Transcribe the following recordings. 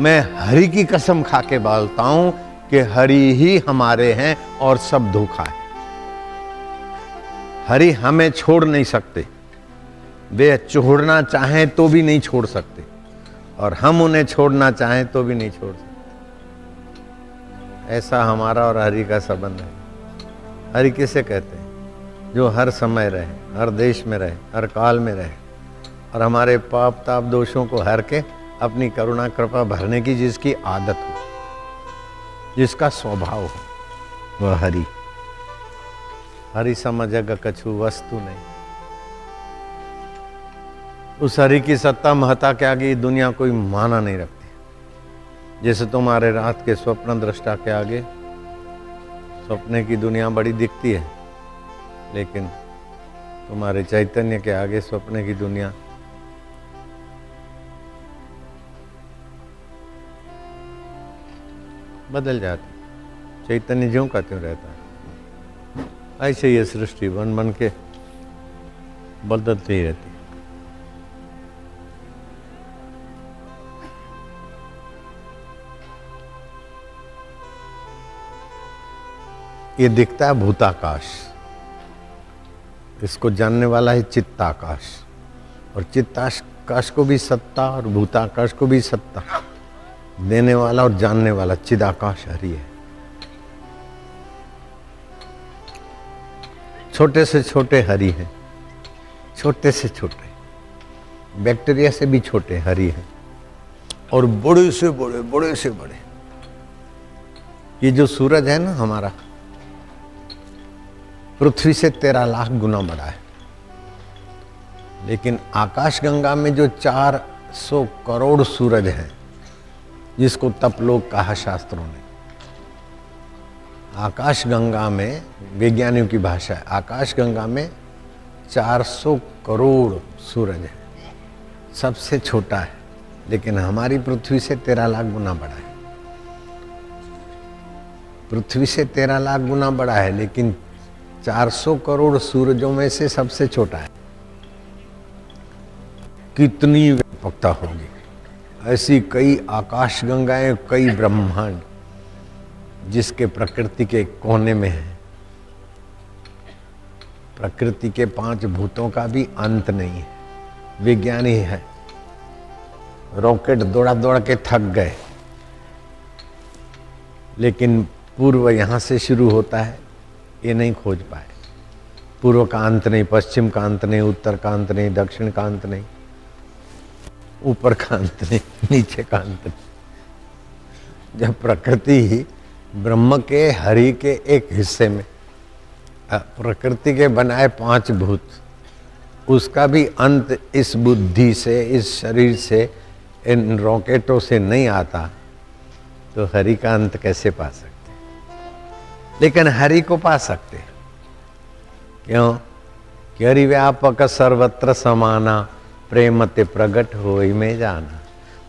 मैं हरि की कसम खा के बोलता हूँ कि हरि ही हमारे हैं और सब धोखा है। हरि हमें छोड़ नहीं सकते। वे छोड़ना चाहें तो भी नहीं छोड़ सकते और हम उन्हें छोड़ना चाहें तो भी नहीं छोड़ सकते। ऐसा हमारा और हरि का संबंध है। हरि किसे कहते हैं? जो हर समय रहे, हर देश में रहे, हर काल में रहे और हमारे पाप ताप दोषों को हर के अपनी करुणा, कृपा भरने की जिसकी आदत हो, जिसका स्वभाव हो, वह हरि। हरि समझग कछु वस्तु नहीं। उस हरि की सत्ता महता के आगे दुनिया कोई माना नहीं रखती। जैसे तुम्हारे रात के स्वप्न दृष्टा के आगे, सपने की दुनिया बड़ी दिखती है, लेकिन तुम्हारे चैतन्य के आगे सपने की दुनिया बदल जाती चैतन्य ज्यों का त्यों रहता है? ऐसे ये सृष्टि बन बन के बदलती रहती ये दिखता है भूताकाश। इसको जानने वाला है चित्ताकाश। और चित्ताकाश को भी सत्ता और भूताकाश को भी सत्ता। देने वाला और जानने वाला चिदाकाश हरि है। छोटे से छोटे हरि हैं। छोटे से छोटे। बैक्टीरिया से भी छोटे हरि हैं। और बड़े से बड़े बड़े से बड़े। ये जो सूरज है ना हमारा, पृथ्वी से तेरह लाख गुना बड़ा है। लेकिन आकाश गंगा में जो चार सौ करोड़ सूरज हैं जिसको तपलोक कहा शास्त्रों ने। आकाश गंगा में विज्ञानियों की भाषा है। आकाश गंगा में 400 करोड़ सूरज है। सबसे छोटा है, लेकिन हमारी पृथ्वी से तेरह लाख गुना बड़ा है। पृथ्वी से तेरह लाख गुना बड़ा है, लेकिन 400 करोड़ सूरजों में से सबसे छोटा है। कितनी व्यापकता होगी? ऐसी कई आकाश गंगाएँ कई ब्रह्मांड, जिसके प्रकृति के कोने में है। प्रकृति के पाँच भूतों का भी अंत नहीं है। विज्ञानी है। रॉकेट दौड़ा दौड़ के थक गए। लेकिन पूर्व यहाँ से शुरू होता है, ये नहीं खोज पाए। पूर्व का अंत नहीं, पश्चिम का अंत नहीं, उत्तर का अंत नहीं, दक्षिण का अंत नहीं। ऊपर का अंत नहीं नीचे का अंत नहीं जब प्रकृति ही ब्रह्म के, हरि के एक हिस्से में प्रकृति के बनाए पाँच भूत, उसका भी अंत इस बुद्धि से, इस शरीर से, इन रॉकेटों से नहीं आता तो हरि का अंत कैसे पा सकते लेकिन हरि को पा सकते क्यों? कि हरि व्यापक सर्वत्र समाना प्रेम ते प्रकट हो में जाना।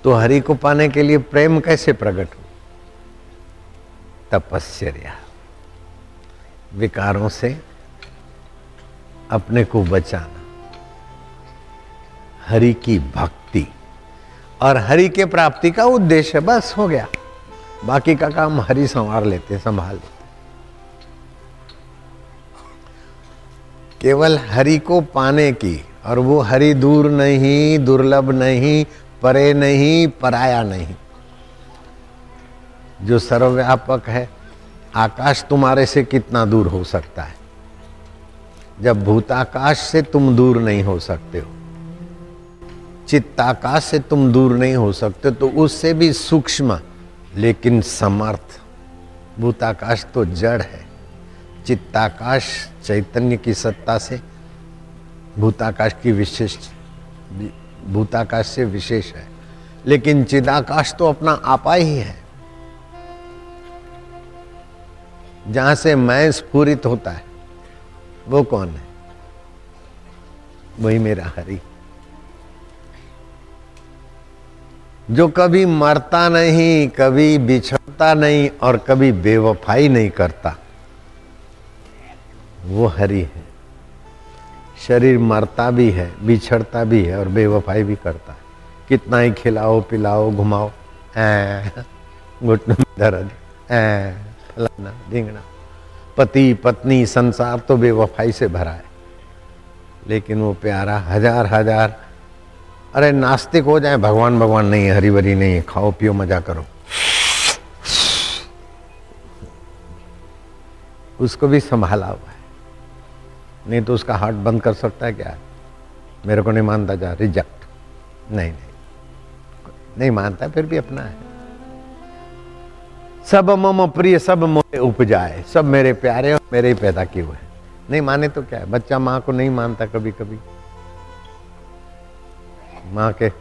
तो हरि को पाने के लिए प्रेम कैसे प्रगट हो? तपस्या विकारों से अपने को बचाना। हरि की भक्ति। और हरि के प्राप्ति का उद्देश्य बस हो गया। बाकी का काम हरि संवार लेते, संभाल लेते। केवल हरि को पाने की और वो हरि दूर नहीं, दुर्लभ नहीं, परे नहीं, पराया नहीं। जो सर्वव्यापक है, आकाश तुम्हारे से कितना दूर हो सकता है? जब भूताकाश से तुम दूर नहीं हो सकते हो, चित्ताकाश से तुम दूर नहीं हो सकते तो उससे भी सूक्ष्म, लेकिन समर्थ। भूताकाश तो जड़ है। चित्ताकाश चैतन्य की सत्ता से भूताकाश की विशेष, भूताकाश से विशेष है। लेकिन चिदाकाश तो अपना आपा ही है। जहाँ से मैं स्फूरित होता है, वो कौन है? वही मेरा हरि। जो कभी मरता नहीं, कभी बिछड़ता नहीं और कभी बेवफाई नहीं करता, वो हरि है। शरीर मरता भी है, बिछड़ता भी है और बेवफाई भी करता है। कितना ही खिलाओ, पिलाओ, घुमाओ घुटनों में दर्द फलाना, ढींगना। पति, पत्नी, संसार तो बेवफाई से भरा है। लेकिन वो प्यारा हज़ार हज़ार, अरे नास्तिक हो जाए, भगवान भगवान नहीं है हरी नहीं है, खाओ, पियो, मज़ा करो। उसको भी संभाला हुआ है। नहीं तो उसका हार्ट बंद कर सकता है क्या? मेरे को नहीं मानता जा रिजेक्ट नहीं नहीं। नहीं मानता, फिर भी अपना है। सब मम प्रिय, सब मोरे उपजाए। सब मेरे प्यारे और मेरे ही पैदा किए हुए नहीं माने तो क्या है? बच्चा माँ को नहीं मानता कभी कभी माँ के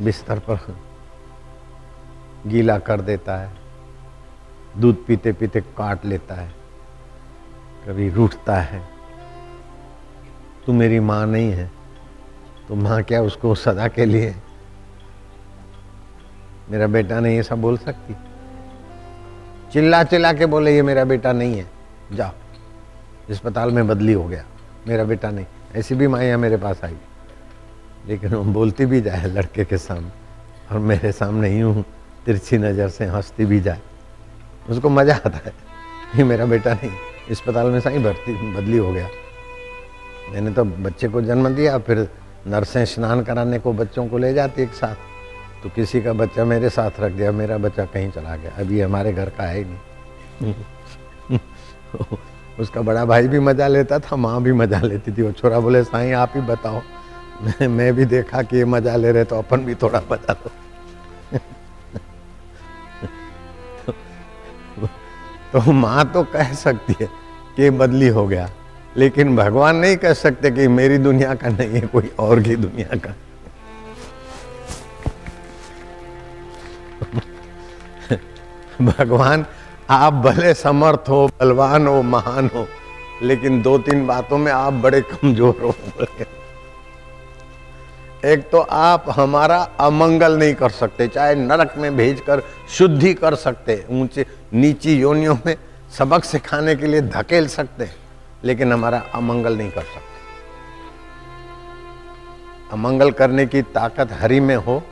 बिस्तर पर गीला कर देता है। दूध पीते पीते काट लेता है। कभी रूठता है। तू मेरी माँ नहीं है तो माँ क्या उसको सदा के लिए? मेरा बेटा नहीं ऐसा बोल सकती। चिल्ला चिल्ला के बोले, ये मेरा बेटा नहीं है जाओ अस्पताल में बदली हो गया, मेरा बेटा नहीं। ऐसी भी माया मेरे पास आई। लेकिन वो बोलती भी जाए लड़के के सामने, और मेरे सामने यूँ तिरछी नज़र से हंसती भी जाए। उसको मज़ा आता है ये मेरा बेटा नहीं, अस्पताल में सही भर्ती, बदली हो गया। मैंने तो बच्चे को जन्म दिया, फिर नर्सें स्नान कराने को बच्चों को ले जाती एक साथ। तो किसी का बच्चा मेरे साथ रख दिया, मेरा बच्चा कहीं चला गया। अभी हमारे घर का है ही नहीं। उसका बड़ा भाई भी मज़ा लेता था, माँ भी मज़ा लेती थी। वो छोरा बोले, साईं, आप ही बताओ। मैं मैं भी देखा कि ये मज़ा ले रहे तो अपन भी थोड़ा मज़ा लो। तो माँ तो कह सकती है कि बदली हो गया। लेकिन भगवान नहीं कह सकते कि मेरी दुनिया का नहीं है, कोई और की दुनिया का। भगवान, आप भले समर्थ हो, बलवान हो, महान हो, लेकिन दो तीन बातों में आप बड़े कमज़ोर हो एक तो आप हमारा अमंगल नहीं कर सकते, चाहे नरक में भेजकर शुद्धि कर सकते, ऊँचे, नीची योनियों में सबक सिखाने के लिए धकेल सकते। लेकिन हमारा अमंगल नहीं कर सकते। अमंगल करने की ताकत हरि में हो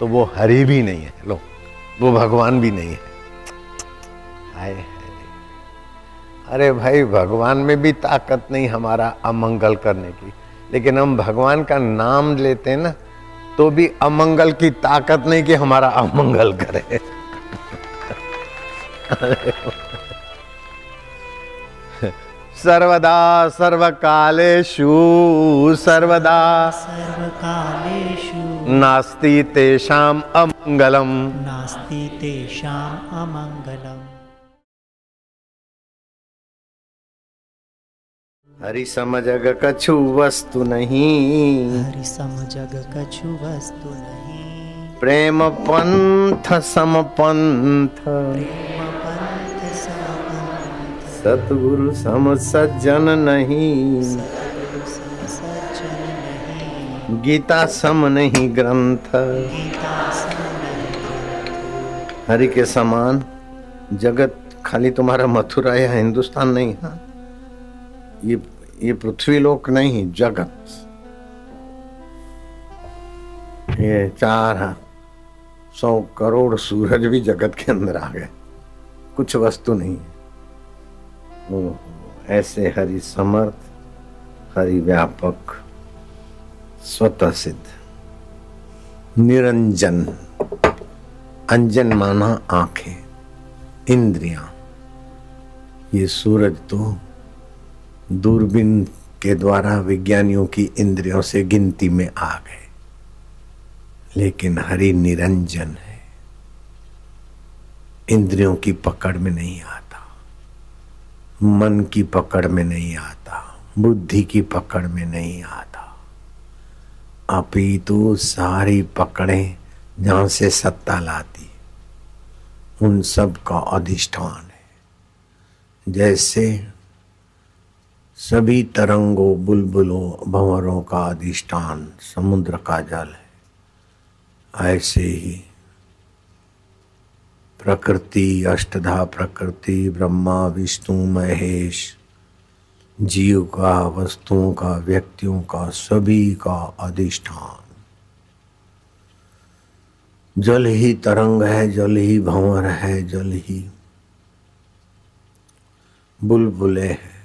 तो वो हरि भी नहीं है, लो, वो भगवान भी नहीं है। हाय अरे भाई, भगवान में भी ताकत नहीं हमारा अमंगल करने की। लेकिन हम भगवान का नाम लेते हैं ना तो भी अमंगल की ताकत नहीं कि हमारा अमंगल करे। सर्वदा सर्वकालेषु सर्वदा सर्वकालेषु। नास्ति तेषाम् अमंगलम नास्ति तेषाम् अमङ्गलम्। हरि समझग कछु वस्तु नहीं। हरि सम जग कछु वस्तु नहीं। प्रेम पंथ सम पंथ प्रेम सम सतगुरु सम सज्जन नहीं। गीता सम नहीं ग्रंथ। हरि के समान, जगत खाली तुम्हारा मथुरा या हिंदुस्तान नहीं, है? ये ये पृथ्वी लोक नहीं, जगत। ये चार सौ करोड़ सूरज भी जगत के अंदर आ गए। कुछ वस्तु नहीं है। ऐसे हरि समर्थ, हरि व्यापक, स्वतः सिद्ध। निरंजन, अंजन माना आँखें, इंद्रियाँ। ये सूरज तो दूरबीन के द्वारा विज्ञानियों की इंद्रियों से गिनती में आ गए। लेकिन हरि निरंजन है। इंद्रियों की पकड़ में नहीं आता। मन की पकड़ में नहीं आता, बुद्धि की पकड़ में नहीं आता। अपितु सारी पकड़ें जहाँ से सत्ता लाती उन सब का अधिष्ठान है। जैसे सभी तरंगों, बुलबुलों, भंवरों का अधिष्ठान समुद्र का जल है, ऐसे ही प्रकृति, अष्टधा प्रकृति, ब्रह्मा, विष्णु, महेश, जीव का, वस्तुओं का, व्यक्तियों का, सभी का अधिष्ठान। जल ही तरंग है, जल ही भंवर है, जल ही बुलबुले है।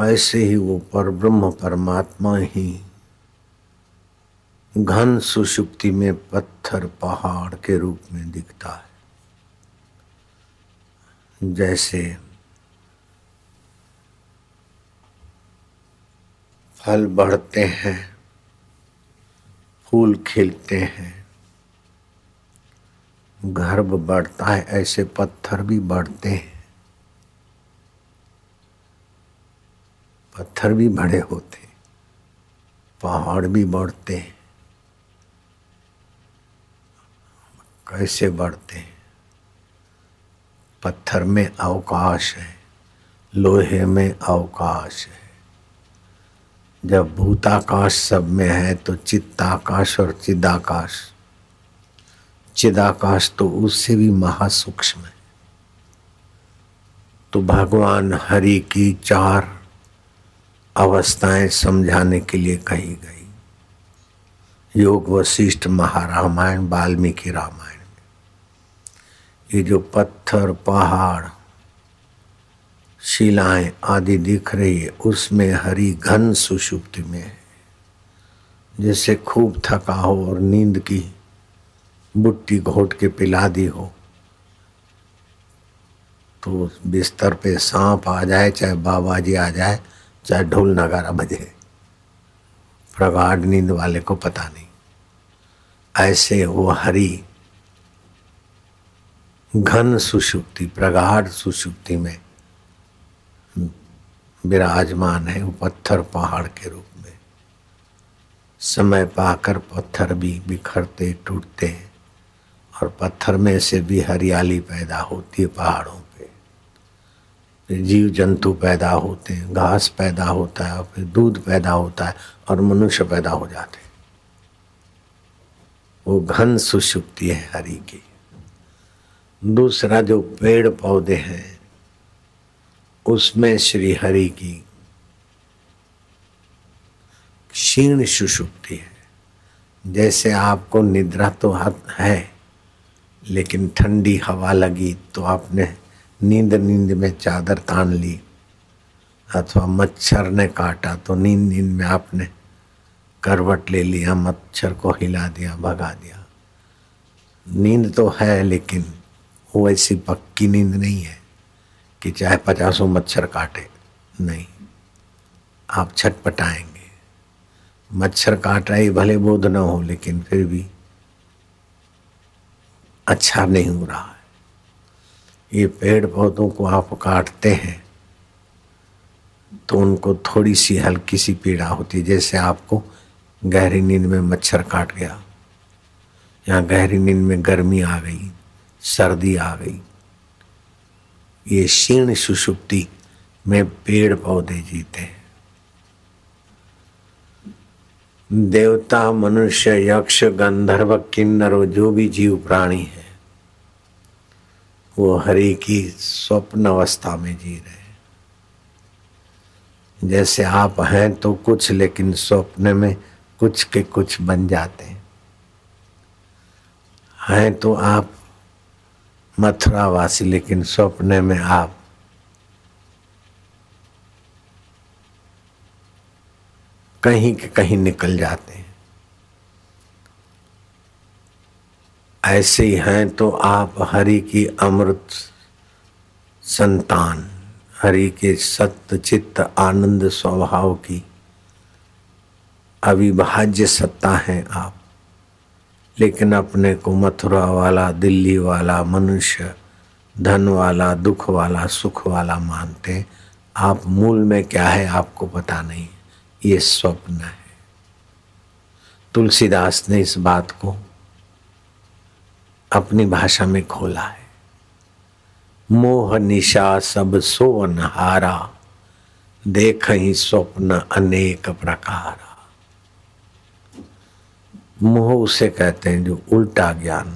ऐसे ही वो पर ब्रह्म परमात्मा ही घन सुषुप्ति में पत्थर पहाड़ के रूप में दिखता है। जैसे फल बढ़ते हैं, फूल खिलते हैं, गर्भ बढ़ता है, ऐसे पत्थर भी बढ़ते हैं। पत्थर भी बड़े होते पहाड़ भी बढ़ते हैं। कैसे बढ़ते हैं? पत्थर में अवकाश है, लोहे में अवकाश है। जब भूताकाश सब में है तो चित्ताकाश और चिदाकाश। चिदाकाश तो उससे भी महासूक्ष्म है। तो भगवान हरि की चार अवस्थाएँ समझाने के लिए कही गई। योग वशिष्ठ महारामायण, वाल्मीकि रामायण। ये जो पत्थर, पहाड़, शिलाएँ आदि दिख रही है, उसमें हरी घन सुषुप्ति में है, जैसे खूब थका हो और नींद की बुट्टी घोट के पिला दी हो तो बिस्तर पे सांप आ जाए, चाहे बाबा जी आ जाए, चाहे ढोल नगारा बजे। प्रगाढ़ नींद वाले को पता नहीं। ऐसे वो हरी घन सुषुप्ति, प्रगाढ़ सुषुप्ति में विराजमान है वो पत्थर पहाड़ के रूप में। समय पाकर पत्थर भी बिखरते, टूटते हैं और पत्थर में से भी हरियाली पैदा होती है पहाड़ों पे। जीव जंतु पैदा होते हैं, घास पैदा होता है और फिर दूध पैदा होता है और मनुष्य पैदा हो जाते हैं। वो घन सुषुप्ति है हरि की। दूसरा जो पेड़ पौधे हैं, उसमें श्री हरि की क्षीण सुषुप्ति है। जैसे आपको निद्रा तो है, लेकिन ठंडी हवा लगी तो आपने नींद नींद में चादर तान ली, अथवा मच्छर ने काटा तो नींद नींद में आपने करवट ले लिया, मच्छर को हिला दिया, भगा दिया। नींद तो है, लेकिन वो ऐसी पक्की नींद नहीं है कि चाहे पचासों मच्छर काटे। नहीं। आप छटपटाएँगे। मच्छर काट रही, भले बोध न हो, लेकिन फिर भी अच्छा नहीं हो रहा है। ये पेड़ पौधों को आप काटते हैं तो उनको थोड़ी सी हल्की सी पीड़ा होती है, जैसे आपको गहरी नींद में मच्छर काट गया, या गहरी नींद में गर्मी आ गई। सर्दी आ गई। ये क्षीण सुषुप्ति में पेड़ पौधे जीते हैं। देवता, मनुष्य, यक्ष, गंधर्व, किन्नर, जो भी जीव प्राणी है, वो हरि की स्वप्न अवस्था में जी रहे जैसे आप हैं तो कुछ, लेकिन स्वप्न में कुछ के कुछ बन जाते हैं। हैं तो आप मथुरावासी, लेकिन स्वप्न में आप। कहीं के कहीं निकल जाते हैं। ऐसे ही हैं तो आप हरि की अमृत संतान, हरि के सत्य चित्त आनंद स्वभाव की अविभाज्य सत्ता है आप। लेकिन अपने को मथुरा वाला, दिल्ली वाला, मनुष्य, धन वाला, दुख वाला, सुख वाला मानते आप मूल में क्या है, आपको पता नहीं। ये स्वप्न है। तुलसीदास ने इस बात को अपनी भाषा में खोला है। मोह निशा सब सोन हारा, देख ही स्वप्न अनेक प्रकार। मोह उसे कहते हैं जो उल्टा ज्ञान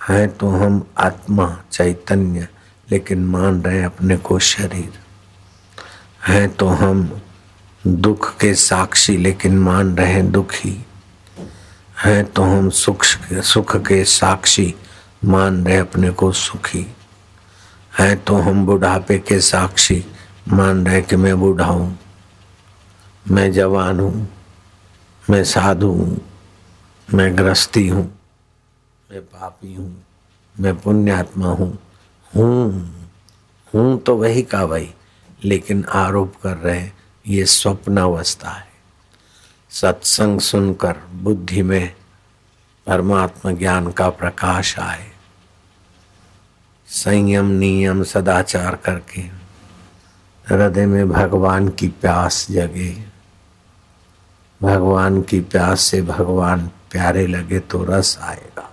है तो हम आत्मा, चैतन्य, लेकिन मान रहे हैं अपने को शरीर है तो हम दुख के साक्षी, लेकिन मान रहे हैं दुखी है तो हम सुख सुख के साक्षी, मान रहे अपने को सुखी है तो हम बुढ़ापे के साक्षी, मान रहे कि मैं बूढ़ा हूँ, मैं जवान हूँ, मैं साधु हूँ। मैं ग्रस्ती हूँ, मैं पापी हूँ, मैं पुण्यात्मा हूँ। हूँ हूँ तो वही का वही, लेकिन आरोप कर रहे ये स्वप्न अवस्था है। सत्संग सुनकर बुद्धि में परमात्मा ज्ञान का प्रकाश आए। संयम नियम सदाचार करके हृदय में भगवान की प्यास जगे। भगवान की प्यास से भगवान प्यारे लगे तो रस आएगा।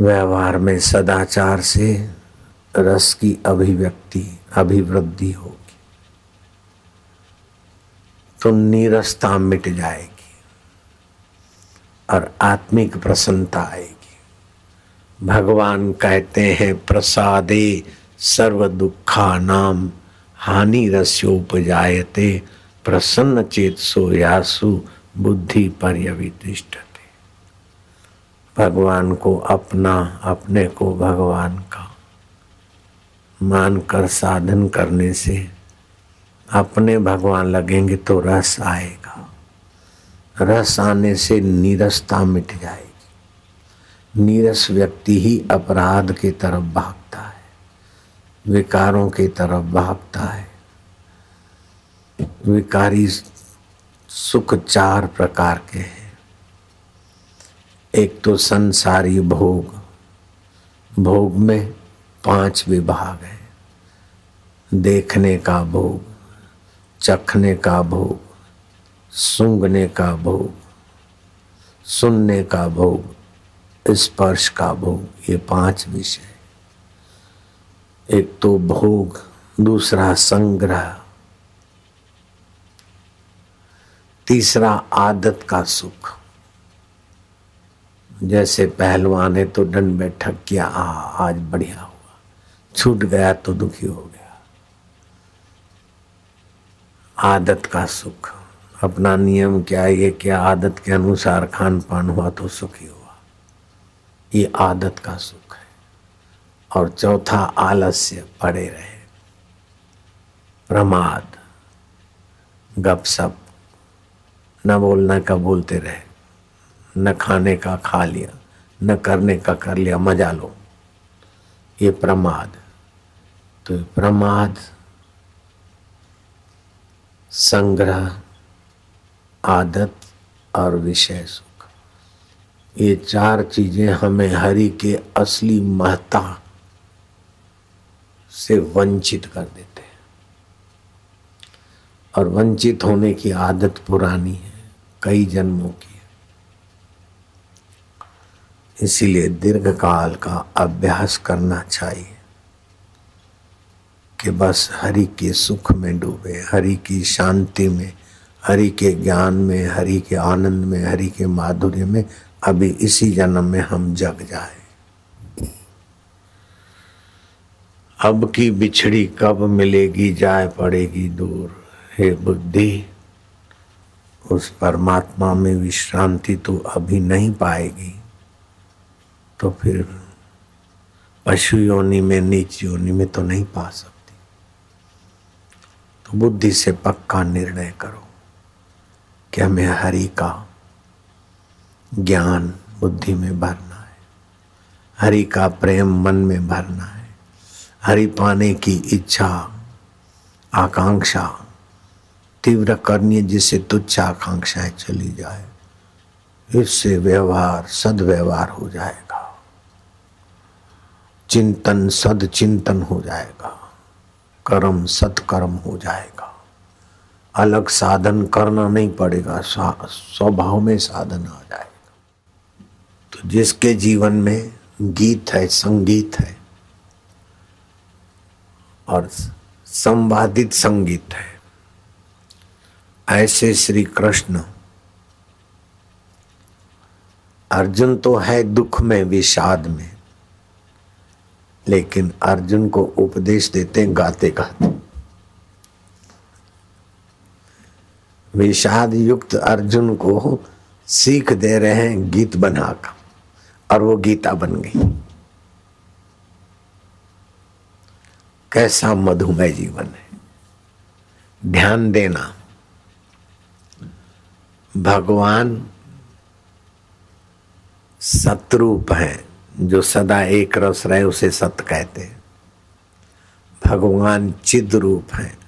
व्यवहार में सदाचार से रस की अभिव्यक्ति, अभिवृद्धि होगी। तो नीरसता मिट जाएगी और आत्मिक प्रसन्नता आएगी। भगवान कहते हैं, प्रसादे सर्व दुखा नाम हानि रस्योपजायते, प्रसन्न चेत सोयासु बुद्धि पर्यवितिष्ठते भगवान को अपना, अपने को भगवान का मानकर साधन करने से अपने भगवान लगेंगे तो रस आएगा। रस आने से नीरसता मिट जाएगी। नीरस व्यक्ति ही अपराध की तरफ़ भागता है, विकारों की तरफ़ भागता है। विकारी सुख चार प्रकार के हैं। एक तो संसारी भोग। भोग में पाँच विभाग है। देखने का भोग, चखने का भोग, सूंघने का भोग, सुनने का भोग, स्पर्श का भोग, ये पाँच विषय एक तो भोग, दूसरा संग्रह। तीसरा आदत का सुख। जैसे पहलवान है तो दंड बैठक किया, आ, आज बढ़िया हुआ। छूट गया तो दुखी हो गया। आदत का सुख। अपना नियम क्या ये क्या आदत के अनुसार खान पान हुआ तो सुखी हुआ। ये आदत का सुख है। और चौथा, आलस्य, पड़े रहे। प्रमाद। गपसप। न बोलना का बोलते रहे, न खाने का खा लिया, न करने का कर लिया, मज़ा लो। ये प्रमाद। तो प्रमाद संग्रह, आदत और विषय सुख। ये चार चीज़ें हमें हरि के असली महत्ता से वंचित कर देते हैं। और वंचित होने की आदत पुरानी है। कई जन्मों की। इसीलिए दीर्घ काल का अभ्यास करना चाहिए कि बस हरि के सुख में डूबे, हरि की शांति में, हरि के ज्ञान में, हरि के आनंद में, हरि के माधुर्य में अभी इसी जन्म में हम जग जाए। अब की बिछड़ी कब मिलेगी जाए पड़ेगी दूर। हे बुद्धि उस परमात्मा में विश्रांति तो अभी नहीं पाएगी। तो फिर पशु योनि में, नीच योनि में तो नहीं पा सकती। तो बुद्धि से पक्का निर्णय करो कि हमें हरि का ज्ञान बुद्धि में भरना है। हरि का प्रेम मन में भरना है। हरि पाने की इच्छा, आकांक्षा तीव्र करनी जिससे तुच्छ आकांक्षाएँ चली जाए। इससे व्यवहार, सदव्यवहार हो जाएगा। चिंतन सद चिंतन हो जाएगा। कर्म सत्कर्म हो जाएगा। अलग साधन करना नहीं पड़ेगा स्वभाव में साधन आ जाएगा। तो जिसके जीवन में गीत है, संगीत है, और संवादित संगीत है ऐसे श्री कृष्ण, अर्जुन तो है दुख में विषाद में, लेकिन अर्जुन को उपदेश देते गाते गाते। विषाद युक्त अर्जुन को सीख दे रहे हैं गीत बनाकर, और वो गीता बन गई। कैसा मधुमय जीवन है। ध्यान देना। भगवान सतरूप है, जो सदा एक रस रहे उसे सत कहते हैं। भगवान चिद रूप है,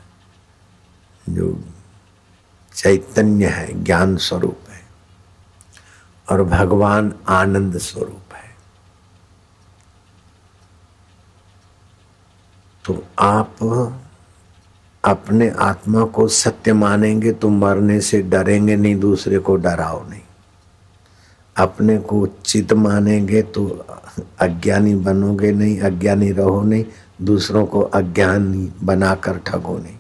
जो चैतन्य है, ज्ञान स्वरूप है, और भगवान आनंद स्वरूप है। तो आप अपने आत्मा को सत्य मानेंगे तो मरने से डरेंगे नहीं, दूसरे को डराओ नहीं। अपने को चित मानेंगे तो अज्ञानी बनोगे नहीं, अज्ञानी रहो नहीं, दूसरों को अज्ञानी बनाकर ठगो नहीं।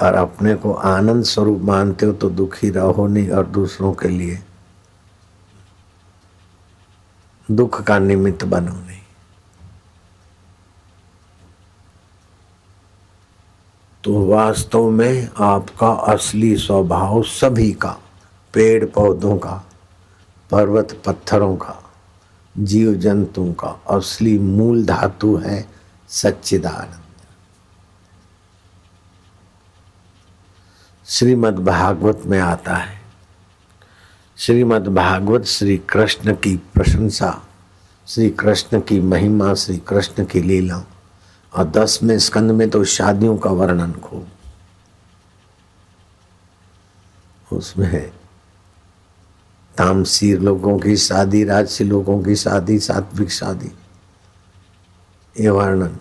और अपने को आनंद स्वरूप मानते हो तो दुखी रहो नहीं और दूसरों के लिए दुख का निमित्त बनो नहीं। तो वास्तव में आपका असली स्वभाव सभी का, पेड़ पौधों का, पर्वत पत्थरों का, जीव जंतुओं का असली मूल धातु है सच्चिदानंद। श्रीमद् भागवत में आता है। श्रीमद् भागवत श्री कृष्ण की प्रशंसा, श्री कृष्ण की महिमा, श्री कृष्ण की लीला और दसवें स्कंद में तो शादियों का वर्णन खूब उसमें है तामसी लोगों की शादी, राजसी लोगों की शादी, सात्विक शादी, ये वर्णन।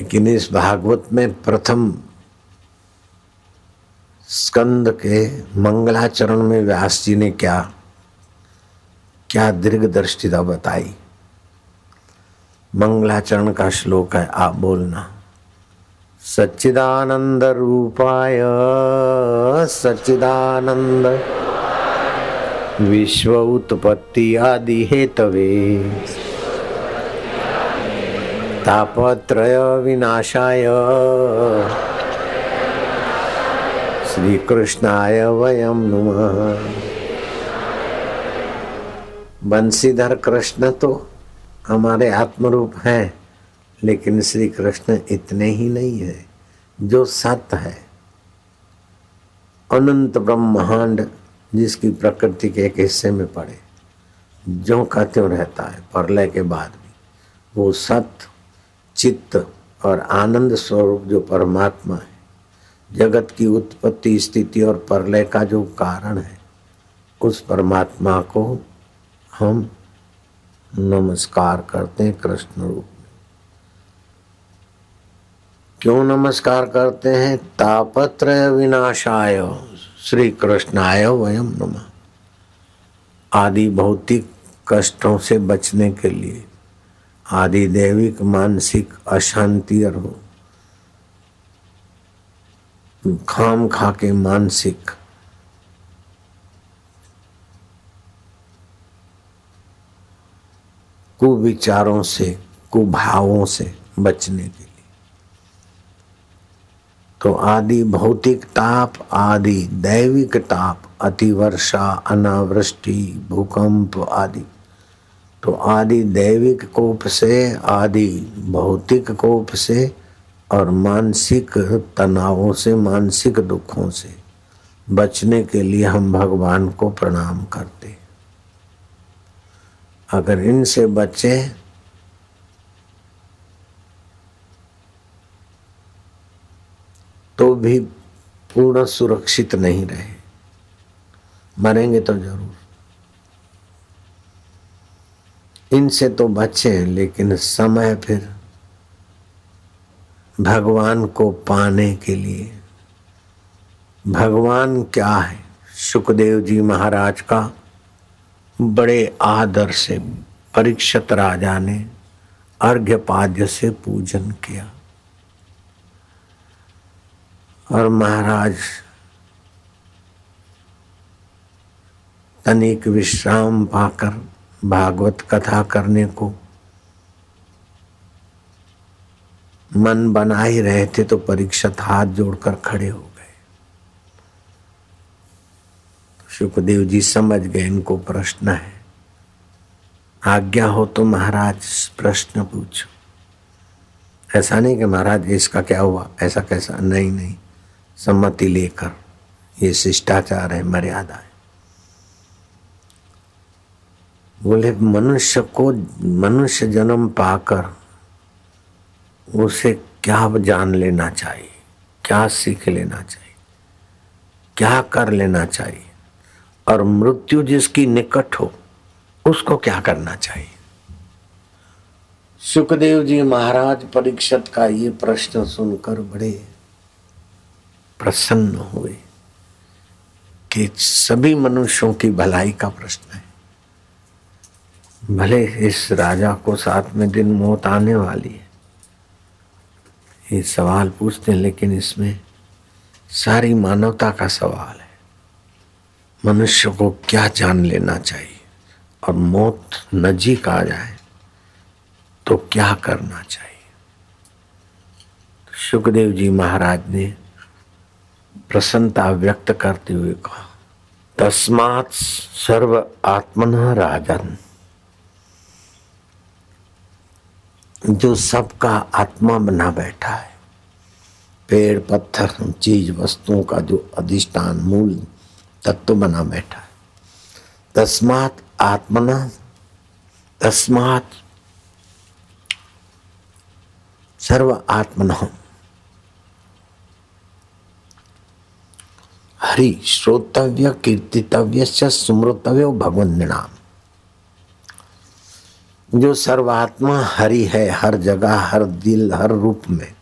लेकिन इस भागवत में प्रथम स्कंद के मंगलाचरण में व्यास जी ने क्या क्या दीर्घ दृष्टिता बताई। मंगलाचरण का श्लोक है, आप बोलना। सच्चिदानंद रूपाय, सच्चिदानंद। विश्व उत्पत्ति आदि हेतवे। तापत्रय विनाशाय। श्री कृष्णाय वयम नमः। बंसीधर कृष्ण तो हमारे आत्मरूप हैं, लेकिन श्री कृष्ण इतने ही नहीं है, जो सत्य है। अनंत ब्रह्मांड जिसकी प्रकृति के एक हिस्से में पड़े, जो का त्यों रहता है, प्रलय के बाद भी, वो सत्य, चित्त और आनंद स्वरूप जो परमात्मा है, जगत की उत्पत्ति स्थिति और प्रलय का जो कारण है, उस परमात्मा को हम नमस्कार करते हैं कृष्ण रूप में। क्यों नमस्कार करते हैं? तापत्र विनाशाय। श्री कृष्णाय वयम नम। आदि भौतिक कष्टों से बचने के लिए, आदि देविक मानसिक अशांति और खाम खा के मानसिक कुविचारों से, कुभावों से बचने के लिए। तो आदि भौतिक ताप, आदि दैविक ताप, अतिवर्षा, अनावृष्टि, भूकंप आदि। तो आदि दैविक कोप से, आदि भौतिक कोप से और मानसिक तनावों से, मानसिक दुखों से बचने के लिए हम भगवान को प्रणाम करते अगर इनसे बचे तो भी पूर्ण सुरक्षित नहीं रहे। मरेंगे तो ज़रूर। इनसे तो बचे, लेकिन समय फिर भगवान को पाने के लिए। भगवान क्या है? सुखदेव जी महाराज का बड़े आदर से परीक्षित राजा ने अर्घ्यपाद्य से पूजन किया। और महाराज तनिक विश्राम पाकर भागवत कथा करने को मन बना ही रहे थे तो परीक्षत हाथ जोड़कर खड़े हो गए सुखदेव जी समझ गए, इनको प्रश्न है। आज्ञा हो तो महाराज प्रश्न पूछो। ऐसा नहीं कि महाराज इसका क्या हुआ, ऐसा कैसा? नहीं नहीं। सम्मति लेकर ये शिष्टाचार है, मर्यादा है। बोले, मनुष्य को, मनुष्य जन्म पाकर उसे क्या जान लेना चाहिए? क्या सीख लेना चाहिए? क्या कर लेना चाहिए? और मृत्यु जिसकी निकट हो, उसको क्या करना चाहिए? सुखदेव जी महाराज परीक्षित का ये प्रश्न सुनकर बड़े प्रसन्न हुए कि सभी मनुष्यों की भलाई का प्रश्न है। भले इस राजा को साथ में दिन मौत आने वाली है, ये सवाल पूछते हैं, लेकिन इसमें सारी मानवता का सवाल मनुष्य को क्या जान लेना चाहिए और मौत नजीक आ जाए तो क्या करना चाहिए? सुखदेव जी महाराज ने प्रसन्नता व्यक्त करते हुए कहा, तस्मात सर्व आत्मन राजन। जो सबका आत्मा बना बैठा है, पेड़, पत्थर, चीज़, वस्तुओं का जो अधिष्ठान, मूल तत्व बना बैठा है। तस्मात आत्मना, तस्मात सर्व आत्मन। हरि, श्रोतव्य, कीर्तितव्य स्मृतव्य भगवंत नाम जो सर्वात्मा हरि है, हर जगह, हर दिल, हर रूप में,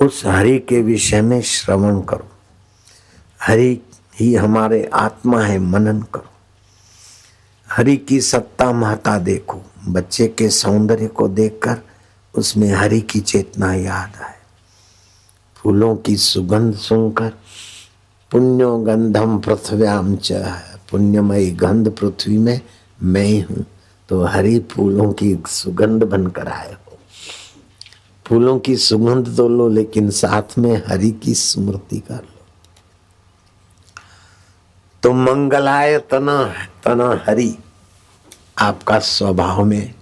उस हरि के विषय में श्रवण करो। हरि ही हमारे आत्मा है, मनन करो। हरि की सत्ता महता देखो। बच्चे के सौंदर्य को देखकर उसमें हरि की चेतना याद आए। फूलों की सुगंध सुनकर पुण्यो गंधम पृथ्व्याम च पुण्यमयी गंध पृथ्वी में मैं ही हूँ तो हरी फूलों की सुगंध बनकर आए हो। फूलों की सुगंध तो लो, लेकिन साथ में हरि की स्मृति कर लो। तो मंगलाय तना तना हरि। आपका स्वभाव में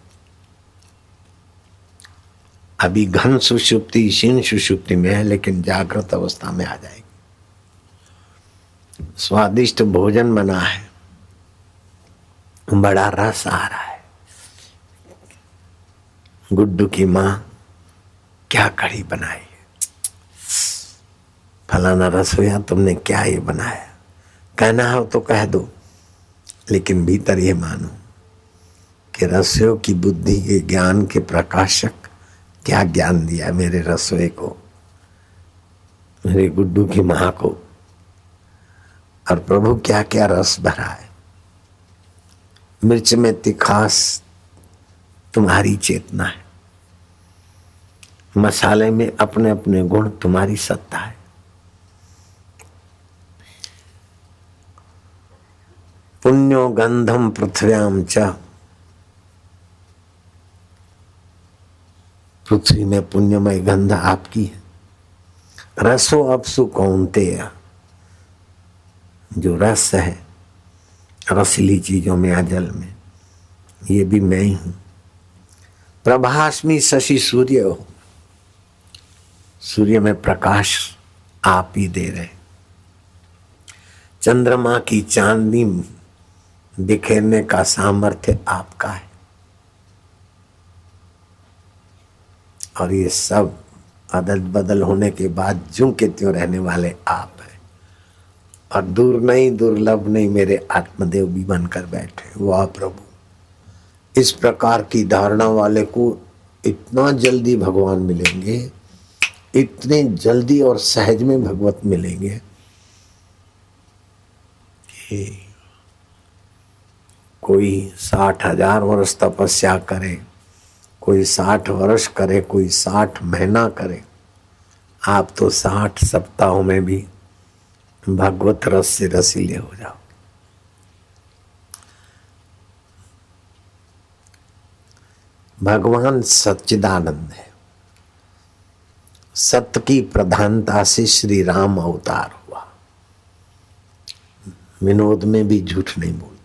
अभी घन सुषुप्ति क्षीण सुषुप्ति में है, लेकिन जागृत अवस्था में आ जाएगी। स्वादिष्ट भोजन बना है। बड़ा रस आ रहा है। गुड्डू की माँ क्या कड़ी बनाई फलाना रसोईया तुमने क्या ये बनाया? कहना हो तो कह दो, लेकिन भीतर ये मानो कि रसोई की बुद्धि के ज्ञान के प्रकाशक क्या ज्ञान दिया मेरे रसोई को, मेरे गुड्डू की माँ को। और प्रभु क्या क्या रस भरा है। मिर्च में तिखास तुम्हारी चेतना है। मसाले में अपने अपने गुण तुम्हारी सत्ता है। पुण्यो गंधम पृथ्व्याम च। पृथ्वी में पुण्यमय गंध आपकी है। रसो अपसु कौनते जो रस है, रसीली चीज़ों में अजल में, ये भी मैं ही हूँ। प्रभाष्मी शशि सूर्य हो। सूर्य में प्रकाश आप ही दे रहे। चंद्रमा की चांदनी बिखेरने का सामर्थ्य आपका है। और ये सब अदल बदल होने के बाद जू के त्यों रहने वाले आप हैं। और दूर नहीं, दुर्लभ नहीं मेरे आत्मदेव भी बनकर बैठे वाह प्रभु, इस प्रकार की धारणा वाले को इतना जल्दी भगवान मिलेंगे, इतने जल्दी और सहज में भगवत मिलेंगे कि कोई साठ हज़ार वर्ष तपस्या करे, कोई साठ वर्ष करे, कोई साठ महीना करे। आप तो साठ सप्ताहों में भी भगवत रस से रसीले हो जाओ। भगवान सच्चिदानंद है। सत्य की प्रधानता से श्री राम अवतार हुआ। विनोद में भी झूठ नहीं बोलते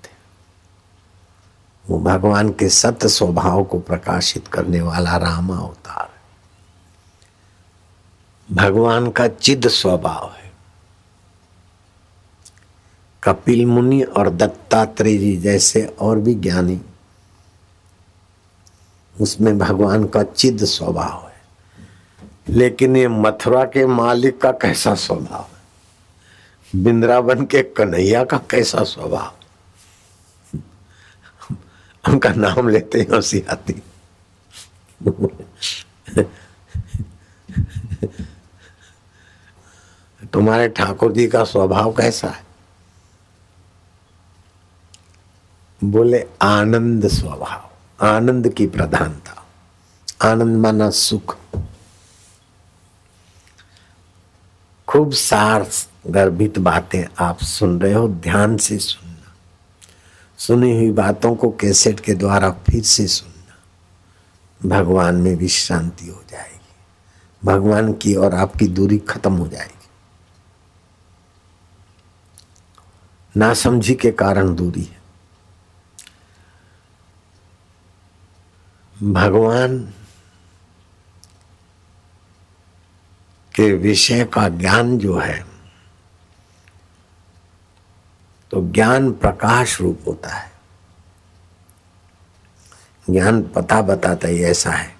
वो भगवान के सत्य स्वभाव को प्रकाशित करने वाला राम अवतार भगवान का चिद स्वभाव है। कपिल मुनि और दत्तात्रेय जी जैसे और भी ज्ञानी, उसमें भगवान का चिद स्वभाव है। लेकिन ये मथुरा के मालिक का कैसा स्वभाव है? बिंद्रावन के कन्हैया का कैसा स्वभाव उनका नाम लेते ही हँसी आती तुम्हारे ठाकुर जी का स्वभाव कैसा है? बोले, आनंद स्वभाव, आनंद की प्रधानता, आनंद माना सुख। खूब सार गर्भित बातें आप सुन रहे हो, ध्यान से सुनना सुनी हुई बातों को कैसेट के द्वारा फिर से सुनना। भगवान में विश्रांति हो जाएगी। भगवान की और आपकी दूरी खत्म हो जाएगी। नासमझी के कारण दूरी है। भगवान के विषय का ज्ञान जो है तो ज्ञान प्रकाश रूप होता है। ज्ञान पता बताता ही ऐसा है।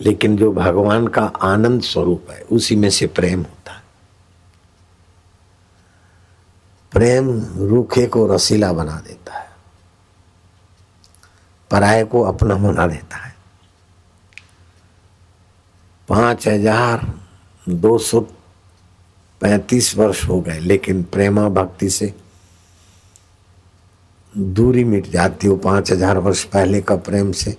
लेकिन जो भगवान का आनंद स्वरूप है, उसी में से प्रेम होता है। प्रेम रूखे को रसीला बना देता है। पराये को अपना बना देता है। पाँच हज़ार दो सौ पैंतीस वर्ष हो गए, लेकिन प्रेमा भक्ति से दूरी मिट जाती हो। पाँच हज़ार वर्ष पहले का प्रेम से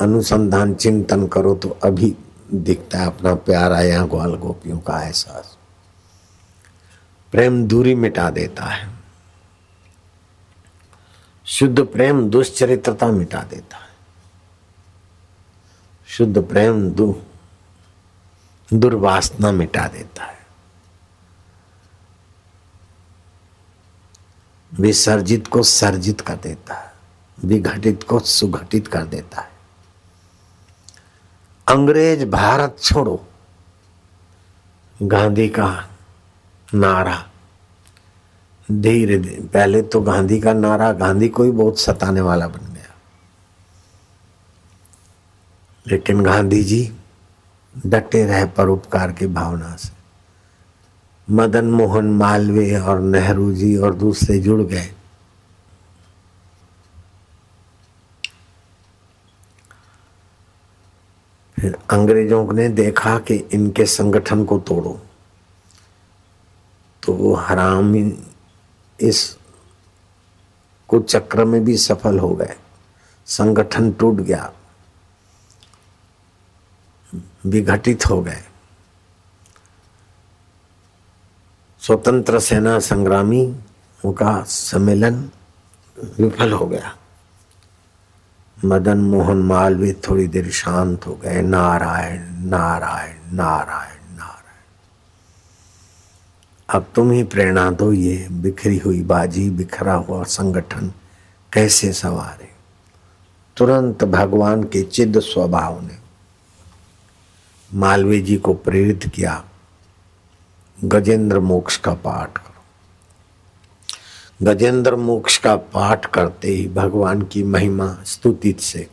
अनुसंधान, चिंतन करो तो अभी दिखता है अपना प्यारा या ग्वाल गोपियों का एहसास। प्रेम दूरी मिटा देता है। शुद्ध प्रेम दुष्चरित्रता मिटा देता है। शुद्ध प्रेम दु दुर्वासना मिटा देता है। विसर्जित को सर्जित कर देता है, विघटित को सुघटित कर देता है। अंग्रेज़ भारत छोड़ो। गांधी का नारा। धीरे धीरे, पहले तो गांधी का नारा, गांधी को ही बहुत सताने वाला बन गया। लेकिन गांधी जी डटे रहे परोपकार की भावना से। मदन मोहन मालवीय और नेहरू जी और दूसरे जुड़ गए। फिर अंग्रेज़ों ने देखा कि इनके संगठन को तोड़ो। तो वो हरामी इस कुछ चक्र में भी सफल हो गए। संगठन टूट गया। विघटित हो गए। स्वतंत्र सेना संग्रामी का सम्मेलन विफल हो गया। मदन मोहन मालवीय थोड़ी देर शांत हो गए। नारायण नारायण नारायण नारायण। अब तुम ही प्रेरणा दो ये बिखरी हुई बाजी, बिखरा हुआ संगठन कैसे सवारे? तुरंत भगवान के चिद स्वभाव ने मालवीय जी को प्रेरित किया, गजेंद्र मोक्ष का पाठ करो। गजेंद्र मोक्ष का पाठ करते ही भगवान की महिमा स्तुतित से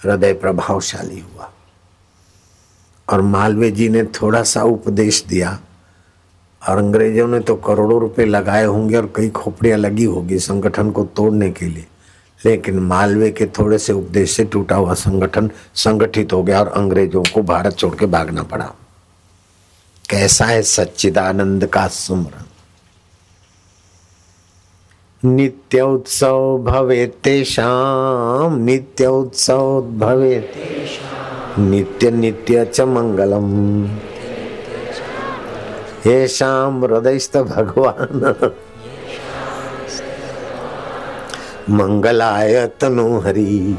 हृदय प्रभावशाली हुआ। और मालवीय जी ने थोड़ा सा उपदेश दिया, और अंग्रेज़ों ने तो करोड़ों रुपए लगाए होंगे और कई खोपड़ियाँ लगी होगी संगठन को तोड़ने के लिए। लेकिन मालवे के थोड़े से उपदेश से टूटा हुआ संगठन संगठित हो गया और अंग्रेज़ों को भारत छोड़ के भागना पड़ा। कैसा है सच्चिदानंद का सुमरन नित्य उत्सव भवे तेषाम नित्य उत्सव भवे नित्य नित्य च मंगलम। येषाम हृदयस्थ भगवान। मंगलाय तनु हरि